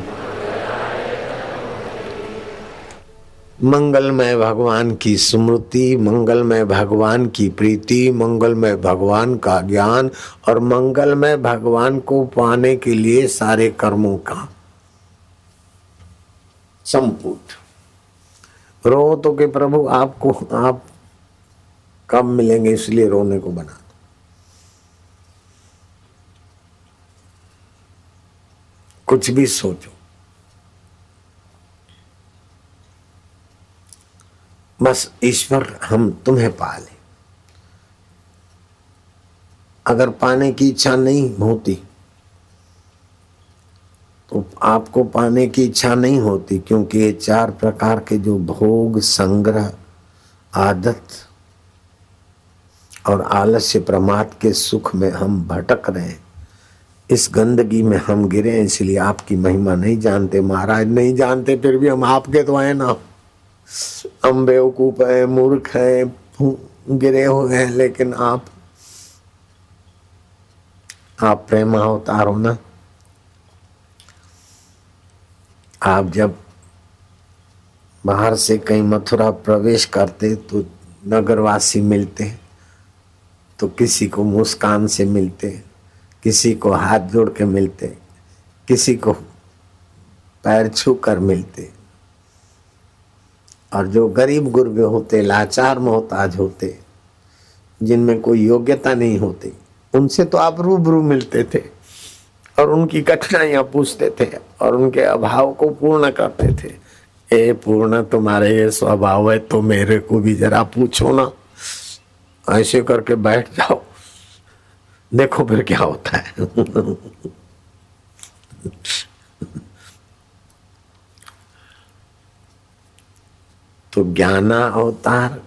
मंगलमय भगवान की स्मृति, मंगलमय भगवान की प्रीति, मंगलमय भगवान का ज्ञान और मंगलमय भगवान को पाने के लिए सारे कर्मों का संपुट रो तो के प्रभु आपको, आप कब मिलेंगे इसलिए रोने को बना कुछ भी सोचो। बस ईश्वर हम तुम्हें पाले। अगर पाने की इच्छा नहीं होती तो आपको पाने की इच्छा नहीं होती, क्योंकि ये चार प्रकार के जो भोग, संग्रह, आदत और आलस्य प्रमाद के सुख में हम भटक रहे हैं। इस गंदगी में हम गिरे इसलिए आपकी महिमा नहीं जानते, महाराज नहीं जानते, फिर भी हम आपके तो आए ना। हम बेवकूफ़ है, मूर्ख है गिरे हुए हैं, लेकिन आप आप प्रेम अवतार हो ना। आप जब बाहर से कहीं मथुरा प्रवेश करते तो नगरवासी मिलते तो किसी को मुस्कान से मिलते। किसी को हाथ जोड़ के मिलते, किसी को पैर छू कर मिलते। और जो गरीब गुरबे होते, लाचार मोहताज होते, जिनमें कोई योग्यता नहीं होती, उनसे तो आप रूबरू मिलते थे और उनकी कठिनाइयाँ पूछते थे और उनके अभाव को पूर्ण करते थे। ए, पूर्ण तुम्हारे ये स्वभाव है तो मेरे को भी जरा पूछो ना। ऐसे करके बैठ जाओ। देखो फिर क्या होता है। तो ज्ञाना अवतार,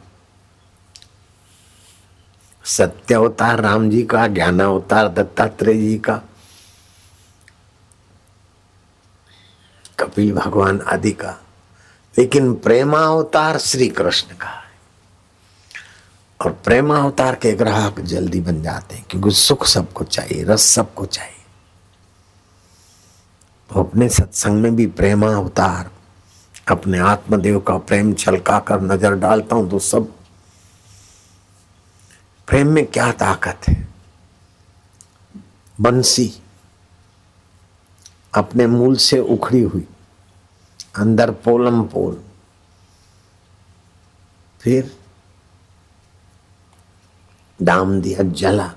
सत्य अवतार, राम जी का, ज्ञाना अवतार, दत्तात्रेय जी का, कपिल, भगवान आदि का। लेकिन प्रेमा अवतार श्री कृष्ण का और प्रेमा अवतार के ग्राहक जल्दी बन जाते हैं, क्योंकि सुख सबको चाहिए, रस सबको चाहिए। तो अपने सत्संग में भी प्रेमा अवतार, अपने आत्मदेव का प्रेम छलका कर नज़र डालता हूँ तो सब प्रेम में क्या ताकत है? बंसी, अपने मूल से उखड़ी हुई, अंदर पोलम पोल, फिर डाम दिया, जला,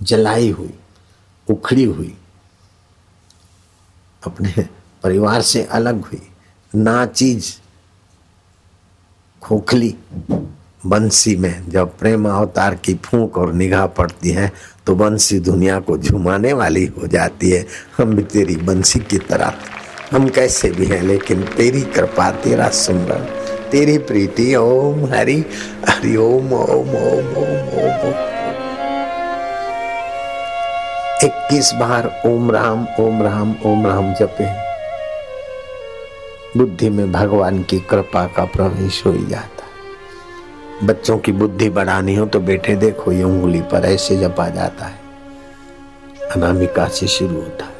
जलाई हुई, उखड़ी हुई। अपने परिवार से अलग हुई, ना चीज़ खोखली, बंसी में जब प्रेम अवतार की फूंक और निगाह पड़ती है तो बंसी दुनिया को झुमाने वाली हो जाती है। हम भी तेरी बंसी की तरह, हम कैसे भी हैं, लेकिन तेरी कृपा, तेरा सुमरन तेरी प्रीति, ओम हरि हरि ओम ओम ओम ओम ओम इक्कीस बार ओम राम ओम राम ओम राम जपे। बुद्धि में भगवान की कृपा का प्रवेश हो जाता। बच्चों की बुद्धि बढ़ानी हो तो बेटे देखो, ये उंगली पर ऐसे जपा जाता है। अनामिका से शुरू होता है।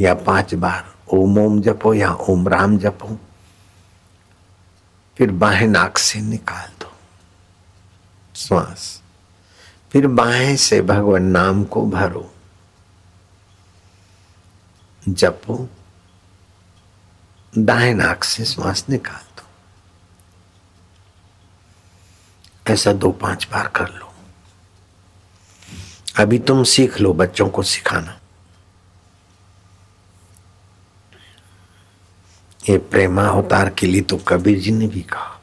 या पाँच बार, ओम ओम जपो या ओम राम जपो, फिर बाएँ नाक से निकाल दो, श्वास। फिर बाहें से भगवान नाम को भरो, जपो, दाएँ नाक से श्वास निकाल दो। ऐसा दो पाँच बार कर लो। अभी तुम सीख लो बच्चों को सिखाना। ये प्रेमा अवतार के लिए तो कबीर जी ने भी कहा।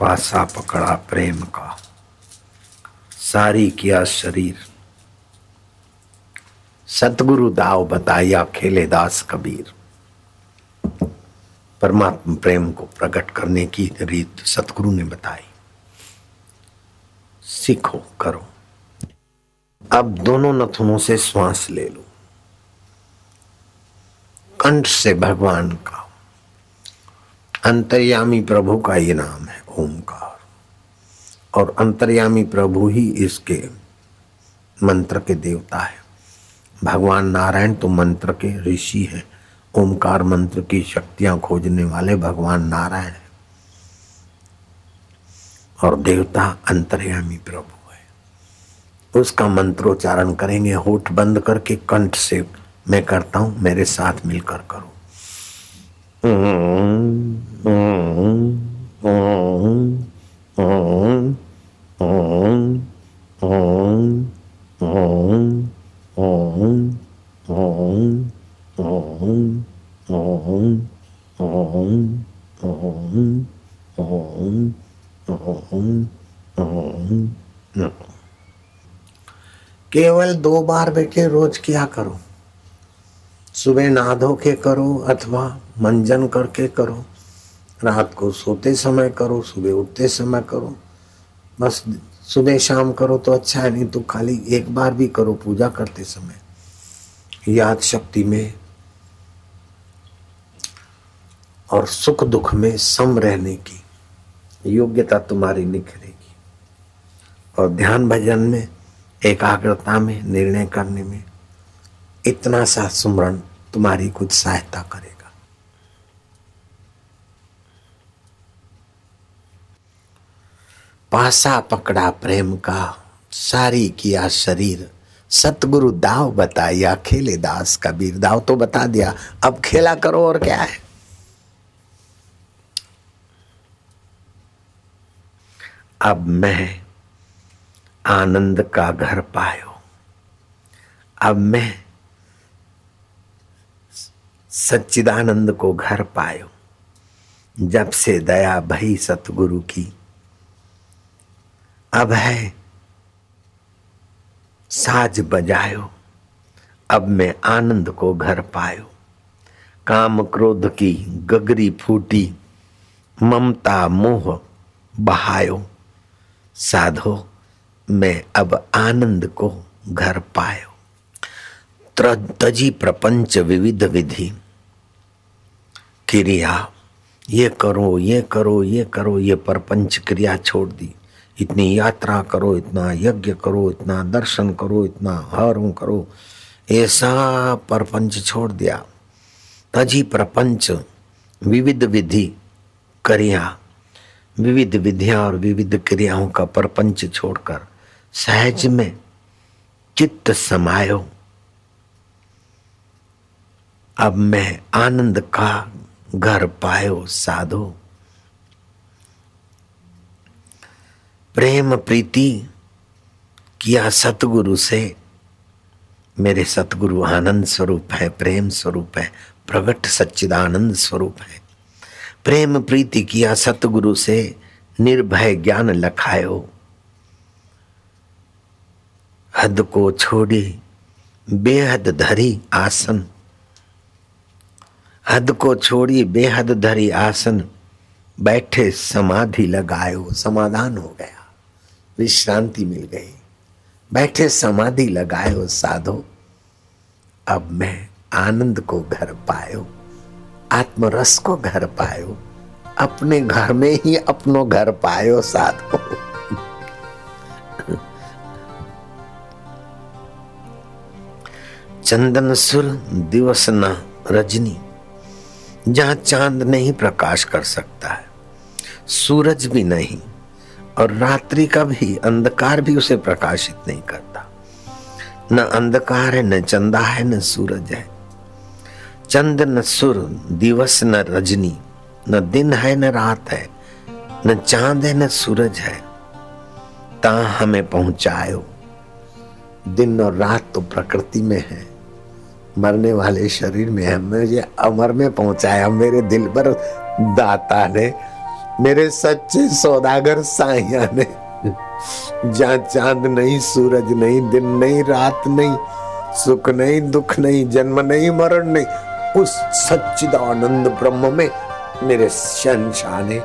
पासा पकड़ा प्रेम का। सारी किया शरीर। सतगुरु दाव बताया खेले दास कबीर। परमात्मा प्रेम को प्रकट करने की रीत सतगुरु ने बताई। सीखो, करो। अब दोनों नथुनों से श्वास ले लो। कंठ से भगवान का। अंतर्यामी प्रभु का ये नाम है ओमकार और अंतर्यामी प्रभु ही इसके मंत्र के देवता है। भगवान नारायण तो मंत्र के ऋषि हैं। ओमकार मंत्र की शक्तियाँ खोजने वाले भगवान नारायण है। और देवता अंतर्यामी प्रभु है। उसका मंत्रोच्चारण करेंगे, होठ बंद करके कंठ से मैं करता हूँ मेरे साथ मिलकर करो। केवल दो बार बेटे रोज किया करो? सुबह नहा धो के करो अथवा मंजन करके करो। रात को सोते समय करो, सुबह उठते समय करो। बस सुबह शाम करो तो अच्छा है, नहीं तो खाली एक बार भी करो पूजा करते समय। याद शक्ति में और सुख दुख में सम रहने की योग्यता तुम्हारी निखरेगी। और ध्यान भजन में, एकाग्रता में, निर्णय करने में इतना सा सुमरण तुम्हारी कुछ सहायता करेगा। पासा पकड़ा प्रेम का, सारी किया शरीर। सतगुरु दाव बताया खेले दास कबीर दाव तो बता दिया। अब खेला करो और क्या है? अब मैं आनंद का घर पायो। अब मैं सच्चिदानंद को घर पायो, जब से दया भई सतगुरु की। अब है, साज बजायो, अब मैं आनंद को घर पायो। काम क्रोध की गगरी फूटी, ममता मोह बहायो। साधो, मैं अब आनंद को घर पायो। तजी प्रपंच विविध विधि क्रिया। ये करो ये करो ये करो, ये परपंच क्रिया छोड़ दी। इतनी यात्रा करो, इतना यज्ञ करो, इतना दर्शन करो, इतना हरों करो। ऐसा परपंच छोड़ दिया। तजी प्रपंच विविध विधि क्रिया, विविध विधियाँ और विविध क्रियाओं का परपंच छोड़कर सहज में चित्त समायो। अब मैं आनंद का घर पायो साधो। प्रेम प्रीति किया सतगुरु से, मेरे सतगुरु आनंद स्वरूप है, प्रेम स्वरूप है, प्रगट सच्चिदानंद स्वरूप है। प्रेम प्रीति किया सतगुरु से, निर्भय ज्ञान लखायो। हद को छोड़ी, बेहद धरी आसन हद को छोड़ी बेहद धरी आसन, बैठे समाधि लगायो, समाधान हो गया, विश्रांति मिल गई। बैठे समाधि लगायो साधो, अब मैं आनंद को घर पायो, आत्मरस को घर पायो, अपने घर में ही अपनो घर पायो साधो। चंदन सुर दिवस न रजनी। जहाँ चाँद नहीं प्रकाश कर सकता है, सूरज भी नहीं, और रात्रि का भी अंधकार भी उसे प्रकाशित नहीं करता। न अंधकार है, न चंदा है, न सूरज है। चंद न सुर, दिवस न रजनी, न दिन है, न रात है, न चाँद है, न सूरज है। ता हमें पहुंचायो। दिन और रात तो प्रकृति में है। मरने वाले शरीर में है। मुझे अमर में पहुँचाया। मेरे दिल पर दाता ने, मेरे सच्चे सौदागर साइया ने। जहाँ चाँद नहीं, सूरज नहीं, दिन नहीं, रात नहीं, सुख नहीं, दुख नहीं, जन्म नहीं, मरण नहीं, उस सच्चिदानंद ब्रह्म में मेरे शहनशाह ने,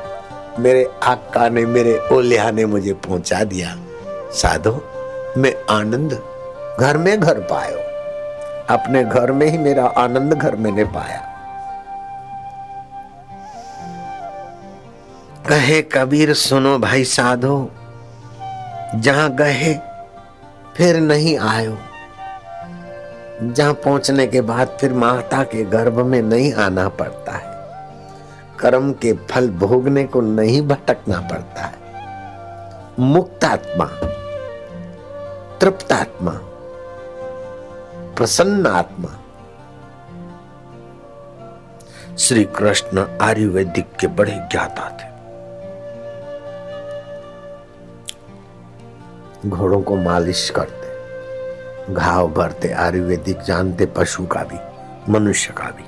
मेरे आका ने, मेरे ओलिया ने मुझे पहुँचा दिया। साधो, मैं आनंद घर में घर पायो अपने घर में ही मेरा आनंद घर मैंने पाया। कहे, कबीर, सुनो भाई साधो, जहाँ गए फिर नहीं आयो। जहाँ पहुँचने के बाद फिर माता के गर्भ में नहीं आना पड़ता है। कर्म के फल भोगने को नहीं भटकना पड़ता है। मुक्तात्मा, तृप्तात्मा प्रसन्न आत्मा श्री कृष्ण आयुर्वेदिक के बड़े ज्ञाता थे। घोड़ों को मालिश करते, घाव भरते, आयुर्वेदिक जानते, पशु का भी, मनुष्य का भी।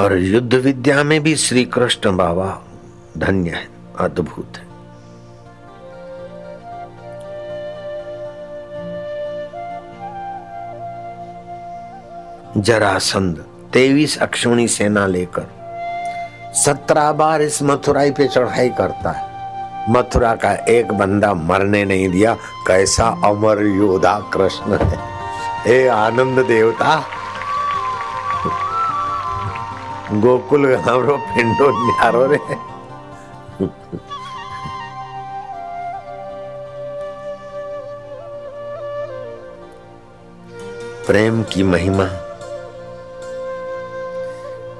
और युद्ध विद्या में भी श्री कृष्ण बाबा धन्य है, अद्भुत है। जरासंध तेईस अक्षुणी सेना लेकर। सत्रह बार इस मथुराई पे चढ़ाई करता है। मथुरा का एक बंदा मरने नहीं दिया, कैसा अमर योद्धा कृष्ण है। हे आनंद देवता, गोकुल हमरो पिंडो न्यारो रे। प्रेम की महिमा।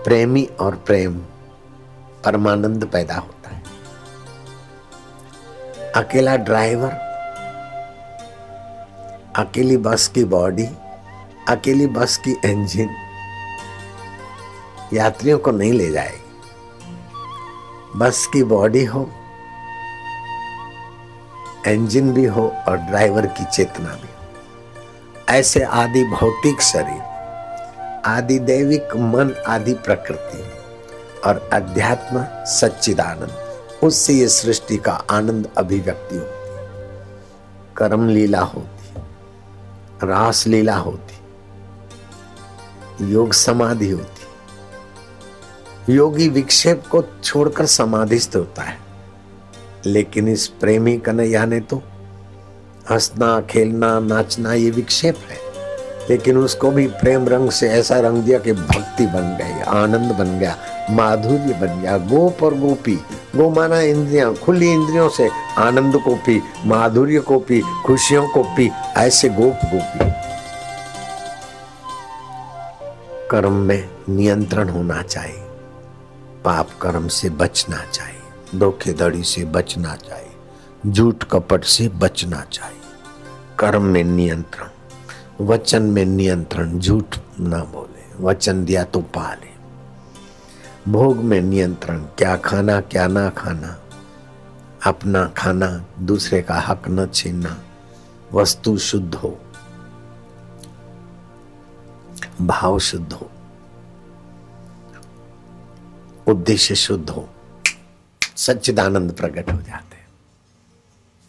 प्रेमी और प्रेम परमानंद पैदा होता है। अकेला ड्राइवर, अकेली बस की बॉडी, अकेली बस की इंजन यात्रियों को नहीं ले जाएगी। बस की बॉडी हो इंजन भी हो और ड्राइवर की चेतना भी हो। ऐसे आदि भौतिक शरीर आदि दैविक मन आदि प्रकृति और अध्यात्म सच्चिदानंद। उससे ये सृष्टि का आनंद अभिव्यक्ति होती कर्म लीला होती रास लीला होती योग समाधि होती योगी विक्षेप को छोड़कर समाधिस्थ होता है। लेकिन इस प्रेमी कन्हैया ने तो हंसना, खेलना, नाचना ये विक्षेप है। लेकिन उसको भी प्रेम रंग से ऐसा रंग दिया कि भक्ति बन गई, आनंद बन गया, माधुर्य बन गया, गोप और गोपी गो माना इंद्रियाँ, खुली इंद्रियों से आनंद को पी, माधुर्य को पी, खुशियों को पी, ऐसे गोप गोपी। कर्म में नियंत्रण होना चाहिए, पाप कर्म से बचना चाहिए धोखेधड़ी से बचना चाहिए, झूठ कपट से बचना चाहिए, कर्म में नियंत्रण। वचन में नियंत्रण झूठ ना बोले, वचन दिया तो पाले। भोग में नियंत्रण, क्या खाना, क्या ना खाना। अपना खाना, दूसरे का हक न छीनना, वस्तु शुद्ध हो, भाव शुद्ध हो, उद्देश्य शुद्ध हो, सच्चिदानंद प्रकट हो जाते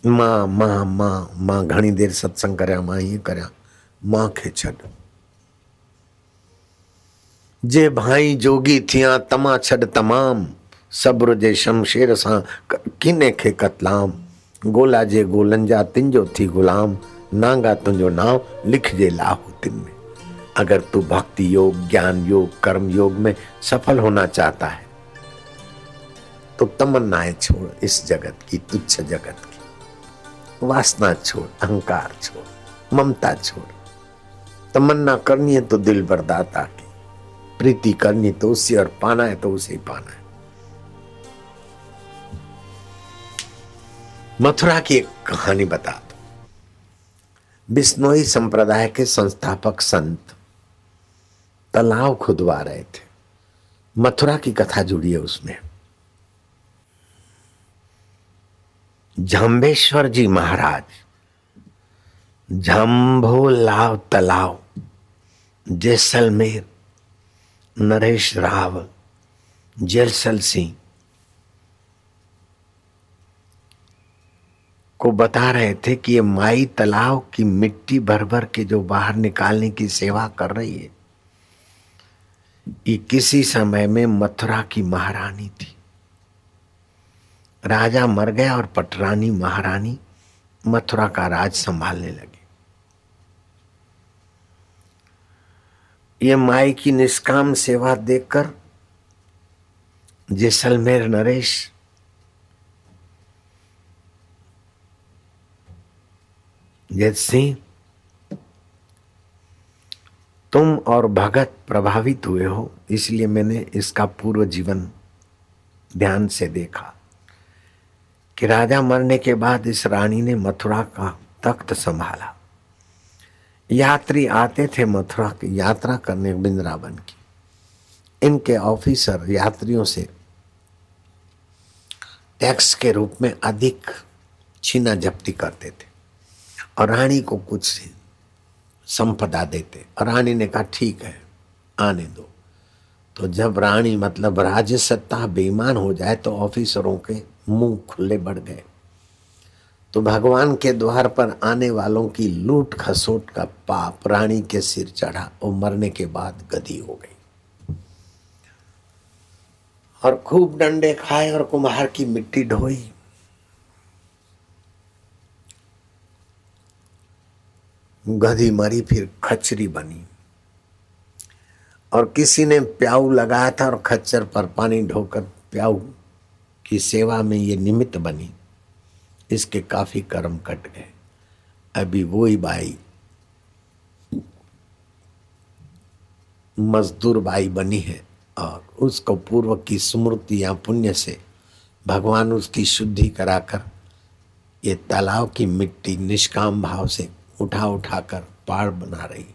माँ माँ माँ माँ, घनी देर सत्संग कर, माँ, ये कराया माँ खे छॾ। जे भाई जोगी थिया, तमा छॾ तमाम। सब्र जे शमशेर सां किने खे कतलाम। गोला जे गोलनि जा तिंजो थी गुलाम। नांगा तुंहिंजो लिखजे लाहू तिन में। अगर तू भक्ति योग, ज्ञान योग, कर्म योग में सफल होना चाहता है तो तमन्नाएँ छोड़ इस जगत की, तुच्छ जगत की। वासना छोड़, अहंकार छोड़, ममता छोड़ तमन्ना करनी है तो दिल बरदाता की। प्रीति करनी तो उससे और पाना है तो उसे ही पाना है। मथुरा की एक कहानी बता दो। बिश्नोई संप्रदाय के संस्थापक संत तालाब खुदवा रहे थे। मथुरा की कथा जुड़ी है उसमें। जम्बेश्वर जी महाराज जम्भो लाव तलाव, जैसलमेर, नरेश राव जैसल सिंह को बता रहे थे कि ये माई तालाब की मिट्टी भर भर के जो बाहर निकालने की सेवा कर रही है, ये किसी समय में मथुरा की महारानी थी। राजा मर गया और पटरानी महारानी मथुरा का राज संभालने लगी। ये माई की निष्काम सेवा देखकर जैसलमेर नरेश जैत सिंह तुम और भगत प्रभावित हुए हो, इसलिए मैंने इसका पूर्व जीवन ध्यान से देखा कि राजा मरने के बाद इस रानी ने मथुरा का तख्त संभाला। यात्री आते थे मथुरा की यात्रा करने वृंदावन की। इनके ऑफिसर यात्रियों से टैक्स के रूप में अधिक छीना जब्ती करते थे और रानी को कुछ संपदा देते। और रानी ने कहा, ठीक है, आने दो। तो जब रानी मतलब राज्य सत्ता बेईमान हो जाए तो ऑफिसरों के मुँह खुले बढ़ गए। तो भगवान के द्वार पर आने वालों की लूट खसोट का पाप रानी के सिर चढ़ा और मरने के बाद गदी हो गई। और खूब डंडे खाए और कुम्हार की मिट्टी ढोई। गधी मरी, फिर खचरी बनी। और किसी ने प्याऊ लगाया था और खच्चर पर पानी ढोकर प्याऊ की सेवा में ये निमित्त बनी। इसके काफ़ी कर्म कट गए। अभी वो ही बाई मजदूर बाई बनी है और उसको पूर्व की स्मृति या पुण्य से भगवान उसकी शुद्धि कराकर ये तालाब की मिट्टी निष्काम भाव से उठा उठा कर पहाड़ बना रही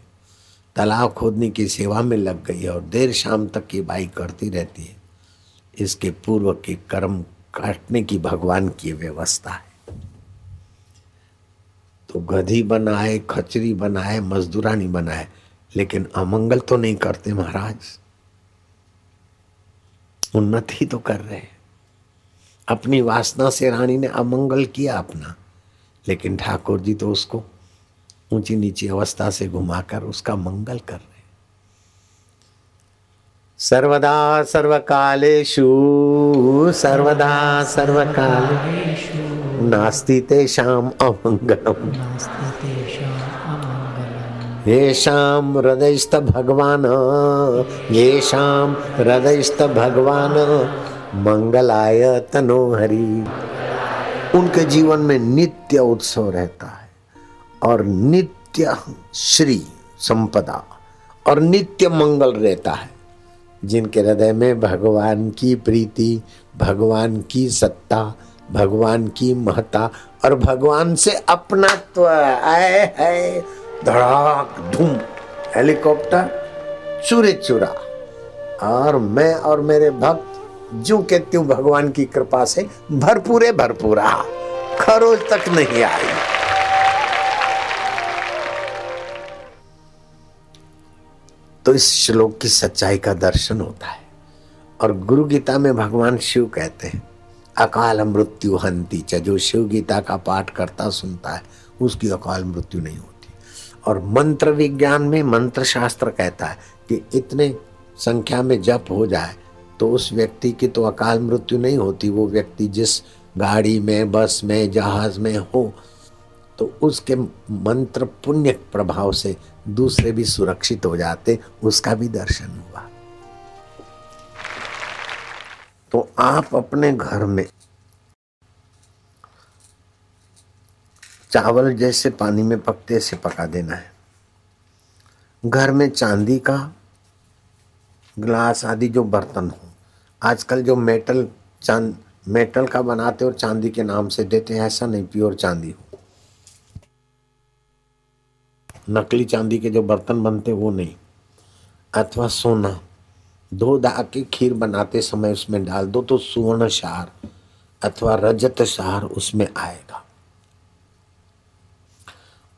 तालाब खोदने की सेवा में लग गई और देर शाम तक ये बाई करती रहती है। इसके पूर्व के कर्म काटने की भगवान की व्यवस्था है। तो गधी बनाए खचरी बनाए, मजदूरानी बनाए, लेकिन अमंगल तो नहीं करते महाराज। उन्नति तो कर रहे अपनी वासना से रानी ने अमंगल किया अपना, लेकिन ठाकुर जी तो उसको ऊँची नीची अवस्था से घुमाकर उसका मंगल कर रहे सर्वदा सर्वकालेषु सर्वदा सर्वकालेषु। नास्ति तेषाम् अमङ्गलम्। येषां हृदयस्थ भगवान येषां हृदयस्थ भगवान मंगलाय तनो हरि। उनके जीवन में नित्य उत्सव रहता है और नित्य श्री संपदा और नित्य मंगल रहता है जिनके हृदय में भगवान की प्रीति भगवान की सत्ता भगवान की महता और भगवान से अपनात्व आए है। धड़ाक, धूम। हेलीकॉप्टर, चूरे चूरा। और मैं और मेरे भक्त, जो कहती हूँ भगवान की कृपा से भरपूरे भरपूरा। खरोज तक नहीं आई। तो इस श्लोक की सच्चाई का दर्शन होता है। और गुरु गीता में भगवान शिव कहते हैं अकाल मृत्यु हंती। च जो शिव गीता का पाठ करता सुनता है, उसकी अकाल मृत्यु नहीं होती। और मंत्र विज्ञान में मंत्र शास्त्र कहता है कि इतने संख्या में जप हो जाए तो उस व्यक्ति की तो अकाल मृत्यु नहीं होती। वो व्यक्ति जिस गाड़ी में, बस में, जहाज़ में हो तो उसके मंत्र पुण्य प्रभाव से दूसरे भी सुरक्षित हो जाते, उसका भी दर्शन हुआ। तो आप अपने घर में चावल जैसे पानी में पकते से पका देना है। घर में चांदी का ग्लास आदि जो बर्तन हो, आजकल जो मेटल, चाँद, मेटल का बनाते और चांदी के नाम से देते हैं, ऐसा नहीं प्योर चांदी हो। नकली चांदी के जो बर्तन बनते वो नहीं। अथवा सोना। दो दा की खीर बनाते समय उसमें डाल दो तो सुवर्ण सार अथवा रजत सार उसमें आएगा।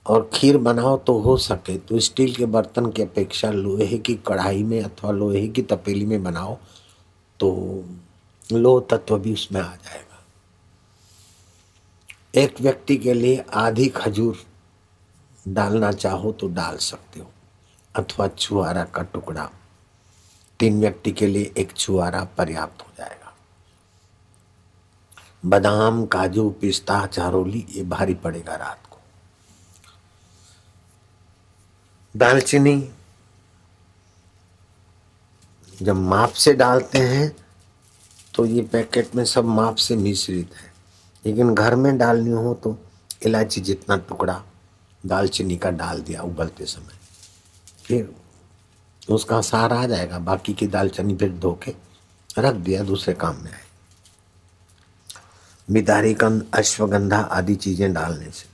और खीर बनाओ तो हो सके तो स्टील के बर्तन की अपेक्षा लोहे की कढ़ाई में अथवा लोहे की तपेली में बनाओ तो लोह तत्व भी उसमें आ जाएगा। एक व्यक्ति के लिए आधी खजूर डालना चाहो तो डाल सकते हो अथवा छुआरा का टुकड़ा। तीन व्यक्ति के लिए एक छुआरा पर्याप्त हो जाएगा। बादाम, काजू, पिस्ता, चारोली, ये भारी पड़ेगा रात को। दालचीनी, जब माप से डालते हैं तो ये पैकेट में सब माप से मिश्रित है। लेकिन घर में डालनी हो तो इलायची जितना टुकड़ा दालचीनी का डाल दिया उबलते समय। फिर उसका सार आ जाएगा, बाकी की दालचीनी फिर धो के रख दिया, दूसरे काम में आए। मिदारी कंद, अश्वगंधा आदि चीज़ें डालने से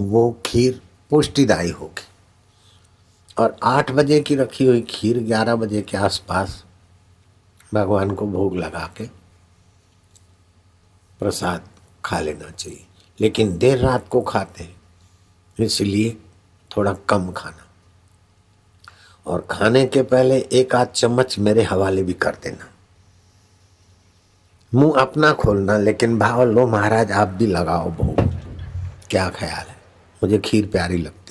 वो खीर पुष्टिदायी होगी। और आठ बजे की रखी हुई खीर ग्यारह बजे के आसपास भगवान को भोग लगा के प्रसाद खा लेना चाहिए। लेकिन देर रात को खाते हैं, इसलिए थोड़ा कम खाना। और खाने के पहले एक आध चम्मच मेरे हवाले भी कर देना। मुँह अपना खोलना, लेकिन भाव लो महाराज, आप भी लगाओ भोग क्या ख्याल है? मुझे खीर प्यारी लगती